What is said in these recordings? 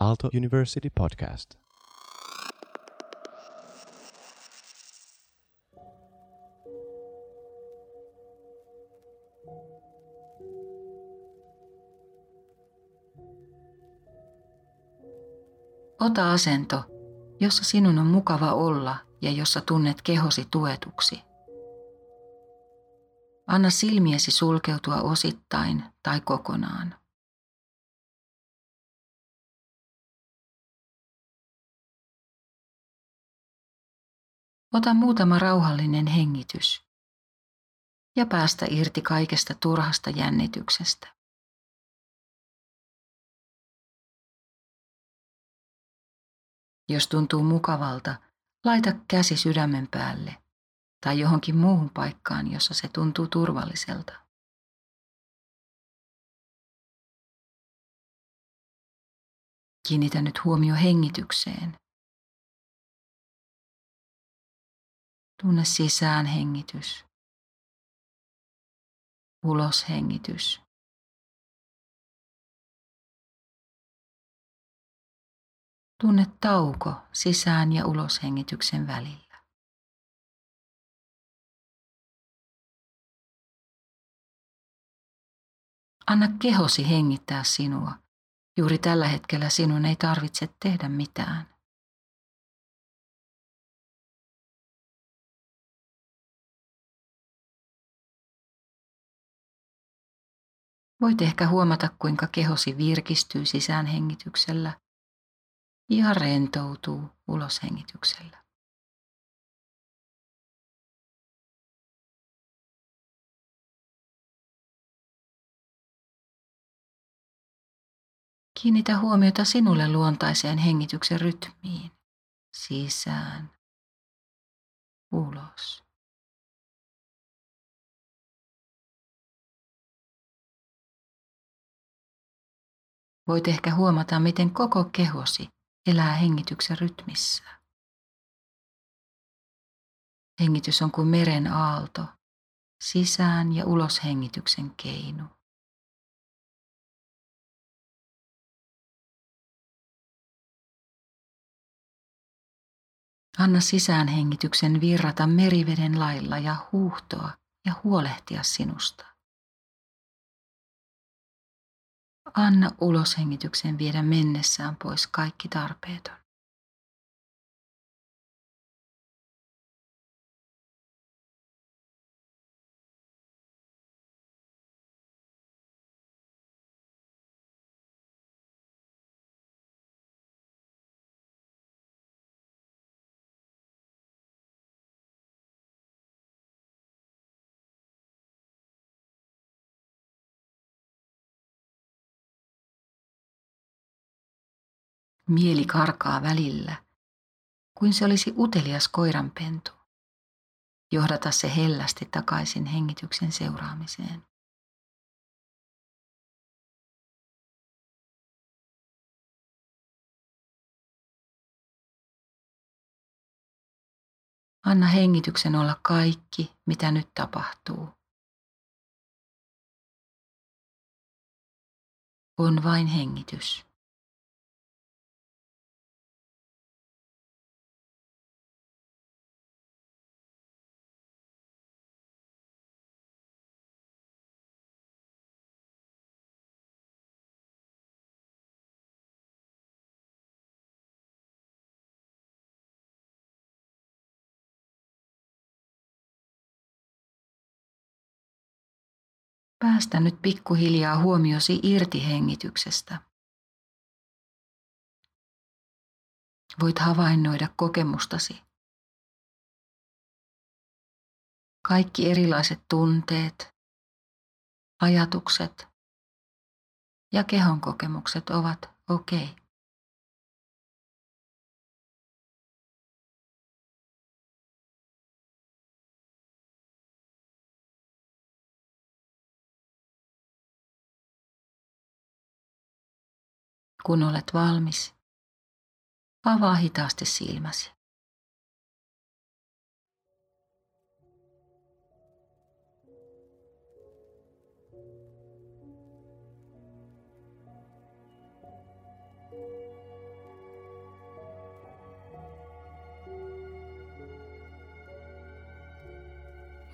Aalto University Podcast. Ota asento, jossa sinun on mukava olla ja jossa tunnet kehosi tuetuksi. Anna silmiesi sulkeutua osittain tai kokonaan. Ota muutama rauhallinen hengitys ja päästä irti kaikesta turhasta jännityksestä. Jos tuntuu mukavalta, laita käsi sydämen päälle tai johonkin muuhun paikkaan, jossa se tuntuu turvalliselta. Kiinnitä nyt huomio hengitykseen. Tunne sisään hengitys. Ulos hengitys. Tunne tauko sisään ja ulos hengityksen välillä. Anna kehosi hengittää sinua. Juuri tällä hetkellä sinun ei tarvitse tehdä mitään. Voit ehkä huomata, kuinka kehosi virkistyy sisäänhengityksellä ja rentoutuu uloshengityksellä. Kiinnitä huomiota sinulle luontaiseen hengityksen rytmiin. Sisään, ulos. Voit ehkä huomata, miten koko kehosi elää hengityksen rytmissä. Hengitys on kuin meren aalto, sisään ja ulos hengityksen keinu. Anna sisäänhengityksen virrata meriveden lailla ja huuhtoa ja huolehtia sinusta. Anna uloshengityksen viedä mennessään pois kaikki tarpeeton. Mieli karkaa välillä, kuin se olisi utelias koiranpentu. Johdata se hellästi takaisin hengityksen seuraamiseen. Anna hengityksen olla kaikki, mitä nyt tapahtuu. On vain hengitys. Päästä nyt pikkuhiljaa huomiosi irti hengityksestä. Voit havainnoida kokemustasi. Kaikki erilaiset tunteet, ajatukset ja kehon kokemukset ovat okei. Okay. Kun olet valmis, avaa hitaasti silmäsi.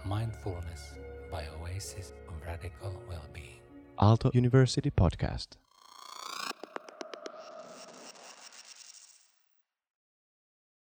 Mindfulness by Oasis of Radical Wellbeing. Alto University Podcast.